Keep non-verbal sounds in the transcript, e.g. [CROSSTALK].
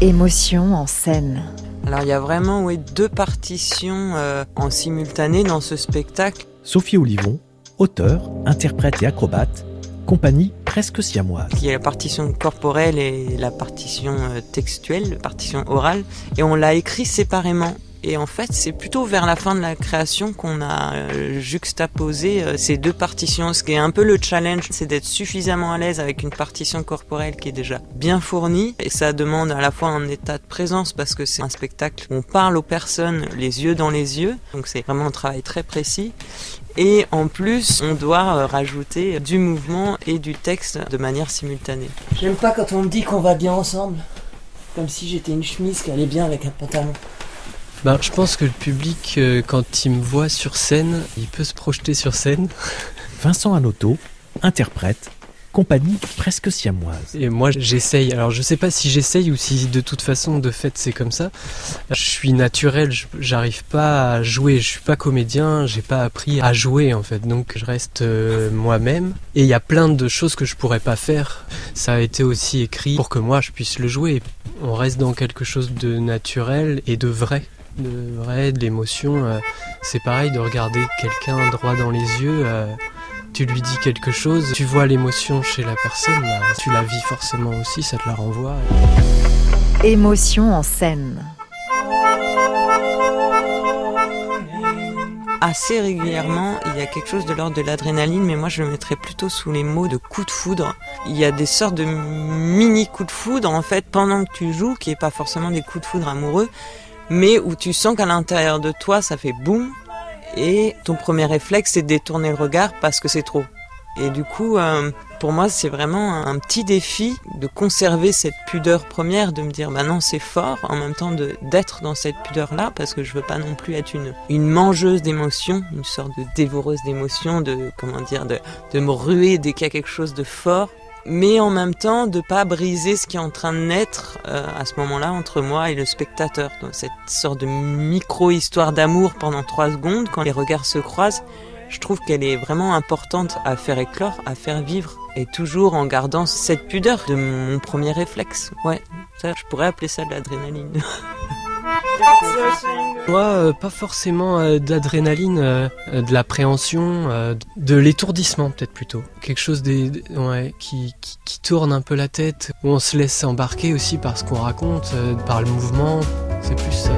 Émotion en scène. Alors il y a vraiment deux partitions euh, en simultané dans ce spectacle. Sophie Olivon, auteure, interprète et acrobate, compagnie presque siamoise. Il y a la partition corporelle et la partition euh, textuelle, la partition orale, et on l'a écrit séparément. Et en fait, c'est plutôt vers la fin de la création qu'on a euh, juxtaposé euh, ces deux partitions. Ce qui est un peu le challenge, c'est d'être suffisamment à l'aise avec une partition corporelle qui est déjà bien fournie. Et ça demande à la fois un état de présence parce que c'est un spectacle où on parle aux personnes les yeux dans les yeux. Donc c'est vraiment un travail très précis. Et en plus, on doit euh, rajouter du mouvement et du texte de manière simultanée. J'aime pas quand on me dit qu'on va bien ensemble. Comme si j'étais une chemise qui allait bien avec un pantalon. Ben, je pense que le public, euh, quand il me voit sur scène, il peut se projeter sur scène. [LAUGHS] Vincent Anoto, interprète, compagnie presque siamoise. Et moi, j'essaye. Alors, je sais pas si j'essaye ou si de toute façon, de fait, c'est comme ça. Je suis naturel, j'arrive pas à jouer. Je suis pas comédien, j'ai pas appris à jouer en fait. Donc, je reste euh, moi-même. Et il y a plein de choses que je pourrais pas faire. Ça a été aussi écrit pour que moi, je puisse le jouer. On reste dans quelque chose de naturel et de vrai. De vrai, de l'émotion. euh, c'est pareil de regarder quelqu'un droit dans les yeux. euh, tu lui dis quelque chose, tu vois l'émotion chez la personne, bah, tu la vis forcément aussi, ça te la renvoie. Émotion en scène. Assez régulièrement, il y a quelque chose de l'ordre de l'adrénaline, mais moi je le mettrais plutôt sous les mots de coup de foudre. Il y a des sortes de mini coups de foudre en fait pendant que tu joues, qui est pas forcément des coups de foudre amoureux, mais où tu sens qu'à l'intérieur de toi ça fait boum, et ton premier réflexe c'est de détourner le regard parce que c'est trop. Et du coup, euh, pour moi, c'est vraiment un, petit défi de conserver cette pudeur première, de me dire, bah non, c'est fort, en même temps d'être dans cette pudeur-là, parce que je veux pas non plus être une, une mangeuse d'émotions, une sorte de dévoreuse d'émotions, de, comment dire, de, de me ruer dès qu'il y a quelque chose de fort. Mais en même temps, de pas briser ce qui est en train de naître euh, à ce moment-là entre moi et le spectateur. Donc, cette sorte de micro-histoire d'amour pendant trois secondes, quand les regards se croisent, je trouve qu'elle est vraiment importante à faire éclore, à faire vivre, et toujours en gardant cette pudeur de mon premier réflexe. Ouais, ça, je pourrais appeler ça de l'adrénaline. [LAUGHS] Moi, euh, pas forcément euh, d'adrénaline, euh, de l'appréhension, de l'étourdissement peut-être plutôt. Quelque chose des, qui, qui, tourne un peu la tête, où on se laisse embarquer aussi par ce qu'on raconte, par le mouvement, c'est plus ça.